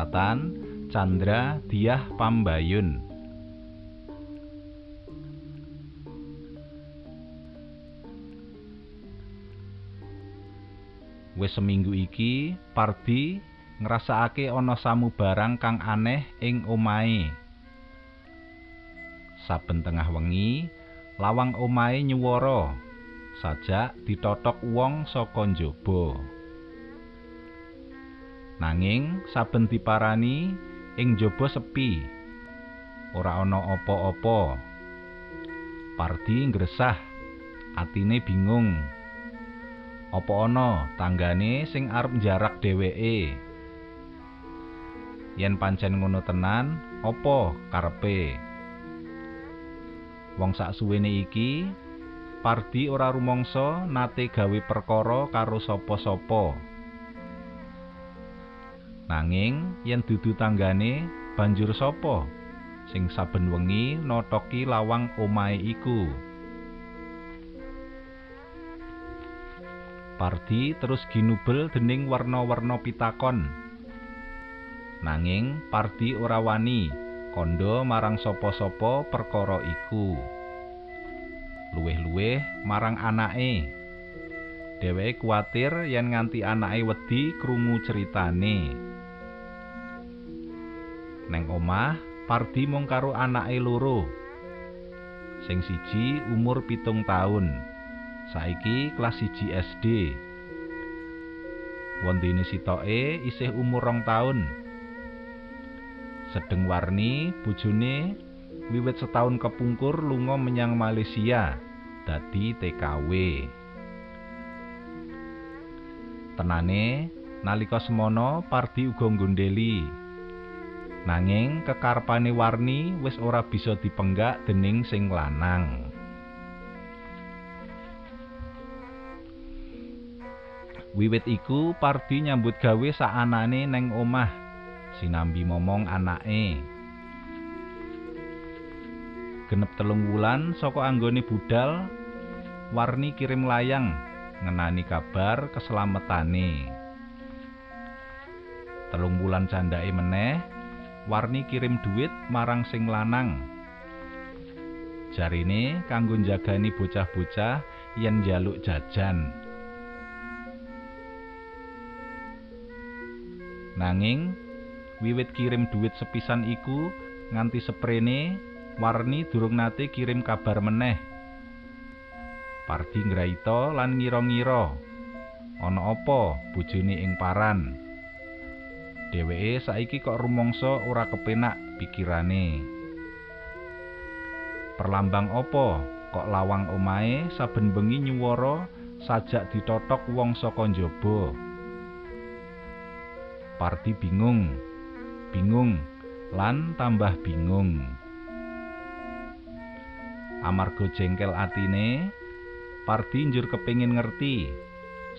Seratan Chandra Diah Pambayun. Wis seminggu iki Pardi ngrasakake ana samubarang kang aneh ing omahe. Saben tengah wengi, lawang omahe nyuwara sajak ditotok wong saka njaba. Nanging saben diparani ing njaba sepi. Ora ana apa-apa. Pardi ngresah, atine bingung. Apa ana tanggane sing arep jarak dheweke? Yen pancen ngono tenan, apa karepe? Wong sak suwene iki Pardi ora rumangsa nate gawe perkara karo sapa-sapa. Nanging yen dudu tanggane, banjur sapa sing saben wengi notoki lawang omahe iku? Pardi terus ginubel dening warna-warna pitakon. Nanging Pardi ora wani kandha marang sapa-sapa perkara iku. Luwih-luwih marang anake. Dheweke kuwatir yen nganti anake wedi krungu ceritane. Neng omah, Pardi mung karo anake loro. Sing siji umur pitung taun. Saiki kelas 1 SD. Wondene sitoke isih umur rong taun. Sedeng warni bojone wiwit setahun kepungkur lunga menyang Malaysia dadi TKW. Tenane nalika semono Pardi uga nggondeli. Nanging kekarpane Warni wis ora bisa dipenggak dening sing lanang. Wiwit iku Pardi nyambut gawe saanane neng omah. Sinambi momong anake. Genep telung wulan saka anggone budal, Warni kirim layang ngenani kabar keselamatane. Telung wulan candake meneh, Warni kirim duit marang sing lanang. Jarine kanggo njagani bocah-bocah yen njaluk jajan. Nanging wiwit kirim duit sepisan iku nganti seprene Warni durung nate kirim kabar meneh. Pardi ngraita lan ngira-ngira ana apa bojone ing paran. Dheweke saiki kok rumangsa ora kepenak pikirane. Perlambang apa kok lawang omahe saben bengi nyuwara sajak ditotok wong saka njaba. Parti bingung, bingung lan tambah bingung. Amarga jengkel atine, Pardi njur kepingin ngerti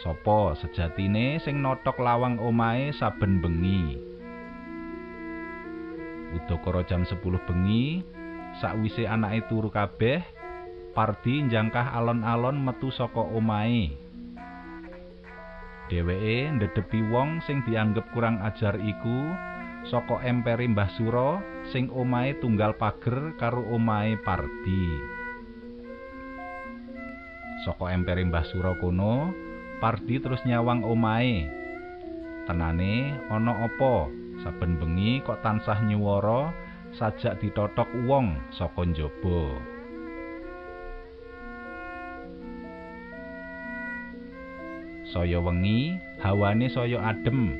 sapa sejatine sing notok lawang omahe saben bengi. Udakara jam 10 bengi, sakwise anake turu kabeh, Pardi njangkah alon-alon metu saka omahe. Dheweke ndedepi wong sing dianggep kurang ajar iku saka emperi Mbah Sura sing omahe tunggal pager karo omahe Pardi. Saka emperi Mbah Sura kono, Pardi terus nyawang omahe. Tenane ana apa? Saben bengi kok tansah nyuwara sajak ditotok wong saka njaba. Saya wengi, hawane saya adem.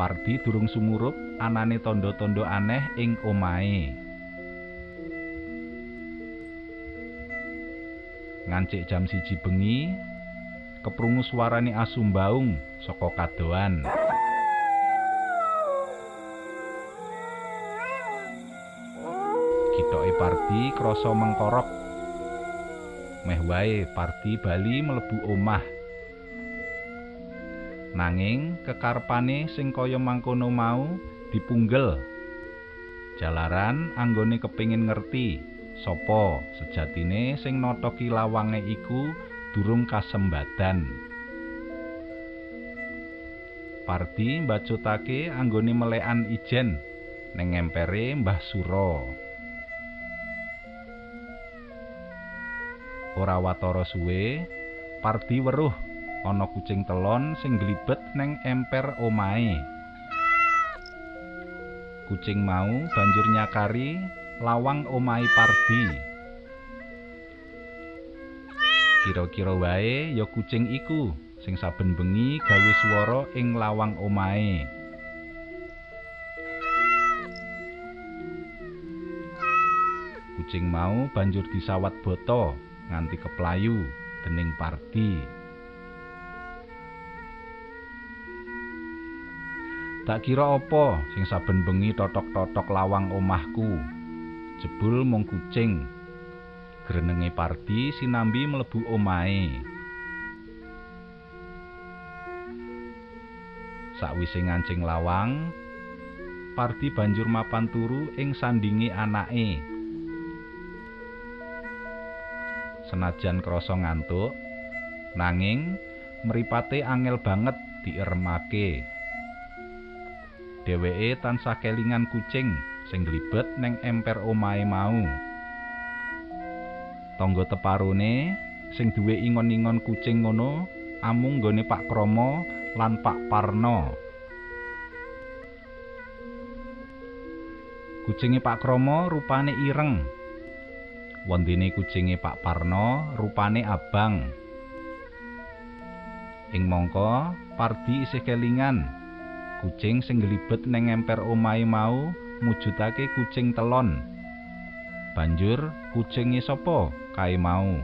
Pardi durung sumurup anane tondo-tondo aneh ing omahe. Ngancik jam siji bengi, keprungu suarane asu mbaung saka kadoan. Kitoke Pardi krasa mengkorok. Meh wae Pardi bali mlebu omah. Nanging kekarpane sing kaya mangkono mau dipunggel. Jalaran anggone kepingin ngerti sapa sejatine sing notoki lawange iku durung kasembadan. Pardi mbacutake anggone melekan ijen ning empere Mbah Sura. Ora watara suwe, Pardi weruh ana kucing telon sing glibet neng emper omahe. Kucing mau banjur nyakari lawang omahe Pardi. Kira-kira wae ya kucing iku sing saben bengi gawe swara ing lawang omahe. Kucing mau banjur disawat boto nganti keplayu dening Pardi. Tak kira apa sing saben bengi totok-totok lawang omahku. Jebul mung kucing. Grenenge Pardi sinambi mlebu omahe. Sakwise ngancing lawang, Pardi banjur mapan turu ing sandinge anake. Senajan krasa ngantuk, nanging mripate angel banget dieremake. Dheweke tansah kelingan kucing sing glibet neng emper omahe mau. Tangga teparone sing duwe ingon-ingon kucing ngono amung nggone Pak Kromo lan Pak Parno. Kucinge Pak Kromo rupane ireng. Wondene kucinge Pak Parno rupane abang. Ing mongko Pardi isih kelingan kucing sing glibet neng emper omahe mau mujudake kucing telon. Banjur kucinge sapa kae mau?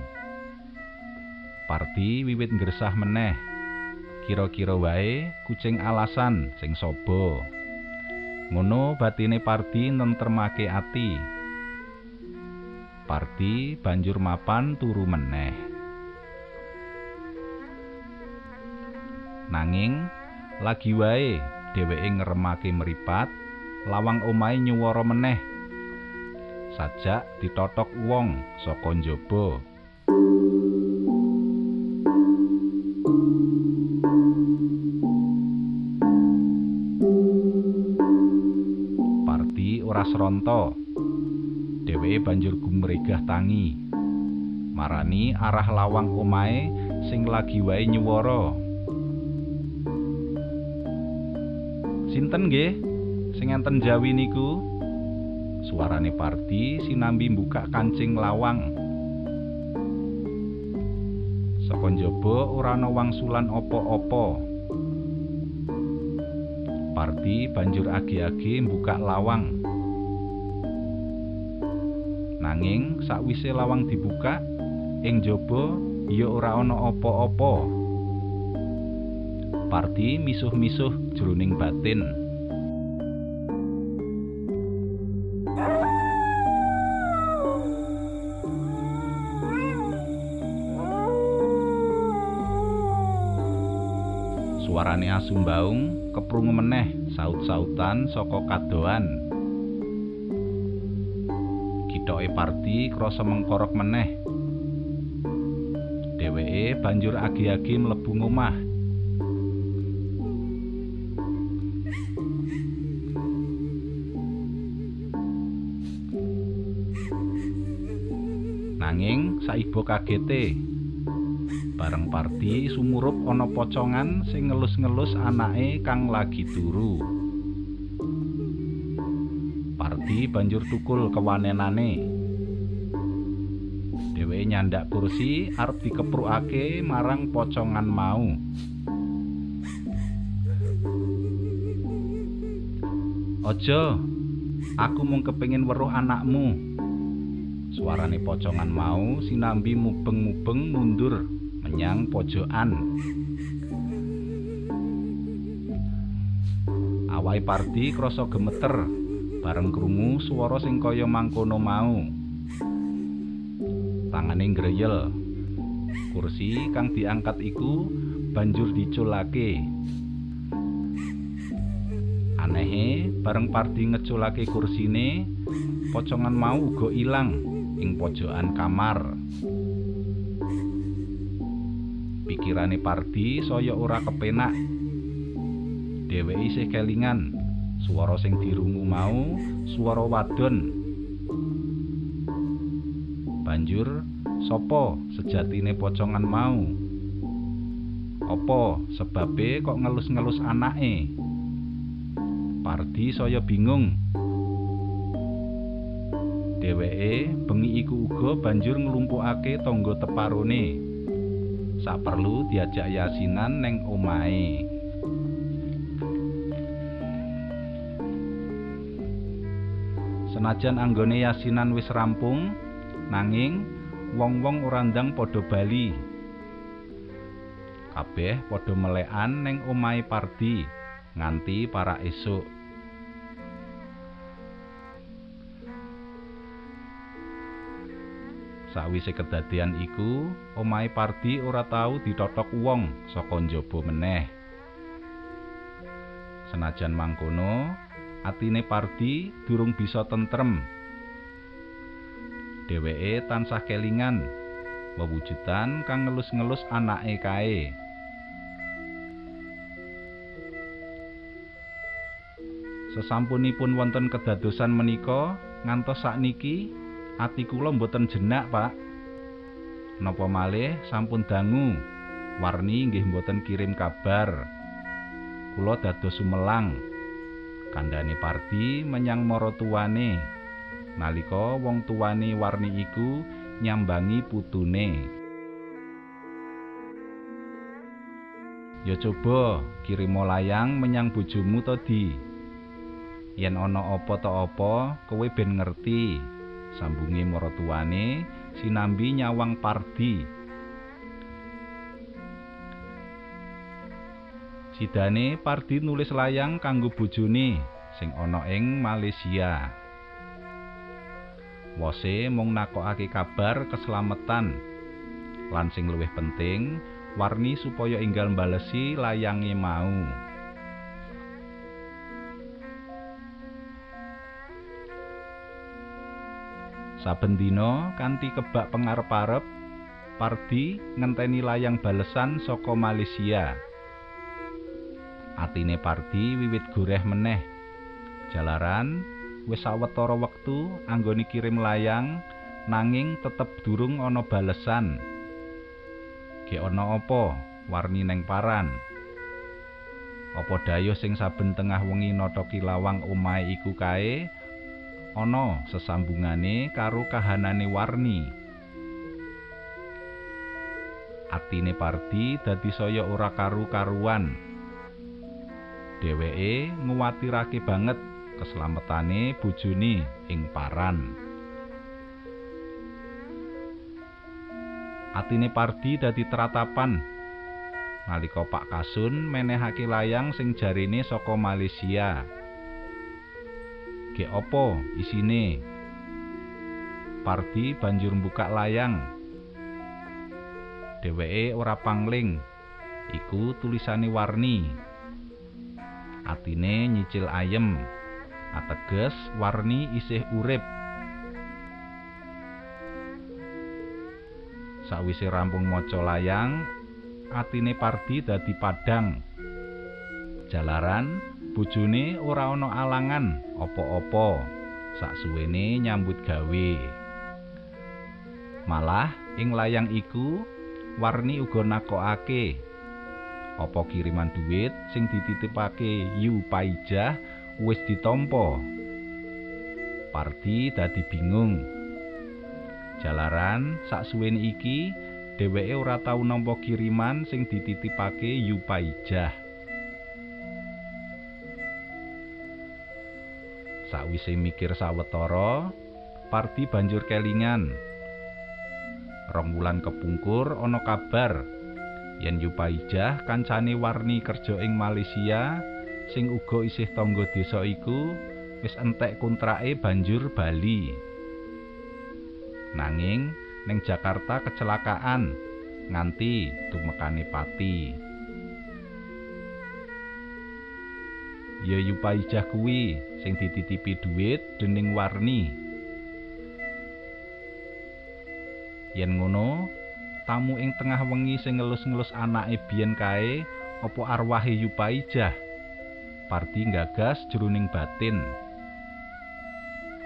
Pardi wiwit ngresah meneh. Kira-kira wae kucing alasan sing saba. Ngono batine Pardi nentremake ati. Pardi banjur mapan turu meneh. Nanging lagi wae dheweke ngremake mripat, lawang omahe nyuwara meneh. Sajak ditotok wong saka njaba. Parti ora sronta. Dheweke banjur gumregah tangi. Marani arah lawang omahe sing lagi wae nyuwara. Sinten nggih sing enten jawi niku? Suarane Pardi sinambi buka kancing lawang. Saka njaba ora ana wangsulan apa-apa. Pardi banjur agi-agi buka lawang. Nanging sakwise lawang dibuka, ing njaba ya ora ana apa-apa. Pardi misuh-misuh jroning batin. Suarane asu mbaung keprungu meneh saut-sautan saka kadoan. Kithoke Pardi krasa mengkorok meneh. Dheweke banjur agi-agi mlebu ngomah. Nanging saibo kagete. Bareng Pardi sumurup ana pocongan sing ngelus-ngelus anake kang lagi turu. Pardi banjur tukul kewanenane. Dheweke nyandak kursi arep dikeprukake marang pocongan mau. Aja, aku mung kepengin weruh anakmu. Suarane pocongan mau sinambi mubeng-mubeng mundur menyang pojokan. Awai Pardi krasa gemeter bareng krungu swara sing kaya mangkono mau. Tangane greyel. Kursi kang diangkat iku banjur diculake. Anehe, bareng Pardi ngeculake kursine, pocongan mau uga ilang ing pojokan kamar. Pikirane Pardi saya ora kepenak. dheweke isih kelingan swara sing dirungu mau swara wadon. Banjur sapa sejatine pocongan mau? Apa sebabe kok ngelus-ngelus anake? Pardi saya bingung. Dheweke bengi iku uga banjur nglumpukake tangga teparone sak perlu diajak yasinan neng omahe. Senajan anggone yasinan wis rampung nanging wong-wong ora ndang padha bali. Kabeh padha melekan neng omahe Pardi nganti para esuk Sawise kedadian iku, omahe Pardi ora tau ditotok wong saka njaba meneh. Senajan mangkono, atine Pardi durung bisa tentrem. Dheweke tansah kelingan wewujudan kang ngelus-ngelus anake kae. Sesampunipun wonten kedadosan menika ngantos sakniki ati kula mboten jenak, Pak. Napa malih sampun dangu. Warni nggih mboten kirim kabar. Kula dados sumelang. Kandhane Pardi menyang maratuwane. Nalika wong tuwane Warni iku nyambangi putune. Ya coba kirim layang menyang bojomu to, Di. Yen ana apa ta apa, kowe ben ngerti. Sambungi maratuwane sinambi nyawang Pardi. Sidane Pardi nulis layang kanggo bojone sing ana ing Malaysia. Wose mung nakokake kabar keselamatan lan sing luwih penting warni supaya enggal mbalesi layange mau. Saben dina kanthi kebak pengarep-arep, Pardi ngenteni layang balesan saka Malaysia. Atine Pardi wiwit goreh meneh. Jalaran wis sawetara wektu anggone kirim layang nanging tetep durung ana balesan. Ge ana apa warni neng paran? Apa dayuh sing saben tengah wengi notoki lawang omahe iku kae ana sesambungane karo kahanane warni. Atine Pardi dadi saya ora karu-karuan. Dheweke nguwatirake banget keselamatane bojone ing paran. Atine Pardi dadi teratapan nalika Pak Kasun menehake layang sing jarine saka Malaysia. Ge opo isine? Pardi banjur buka layang. Dheweke ora pangling. Iku tulisane warni. Atine nyicil ayem. Ateges warni isih urip. Sawise rampung maca layang, atine Pardi dadi padhang. Jalaran bojone ora ana alangan apa-apa saksuwene nyambut gawe. Malah ing layang iku warni uga nakokake apa kiriman duit sing dititipake Yu Paijah wis ditampa. Pardi dadi bingung. Jalaran saksuwene iki dheweke ora tau nampa kiriman sing dititipake Yu Paijah. Sawise mikir sawetara, Parti banjur kelingan. Rong wulan kepungkur ana kabar yen Yupaijah kancane warni kerja ing Malaysia sing uga isih tangga desa iku wis entek kontrake banjur bali. Nanging ning Jakarta kecelakaan nganti tumekane pati. Ya Yupaijah kuwi sing dititipi dhuwit dening Warni. Yen ngono, tamu ing tengah wengi sing ngelus-ngelus anake biyen kae apa arwahe Yupaijah? Pardi gagas jroning batin.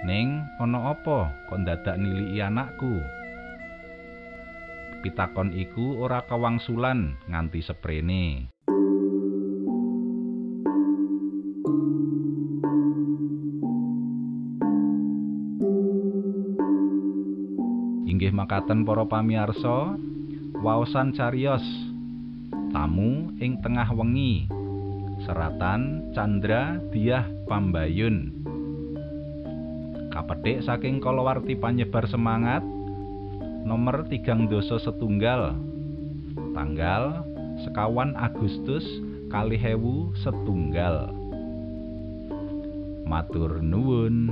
Ning ana apa kok dadak niliki anakku? Pitakon iku ora kawangsulan nganti seprene. Makaten para pamirsa, waosan cariyos tamu ing tengah wengi. Seratan Chandra Diah Pambayun. Kapethik saking kalawarti panyebar semangat nomor tigang doso setunggal tanggal sekawan Agustus kali hewu setunggal matur nuwun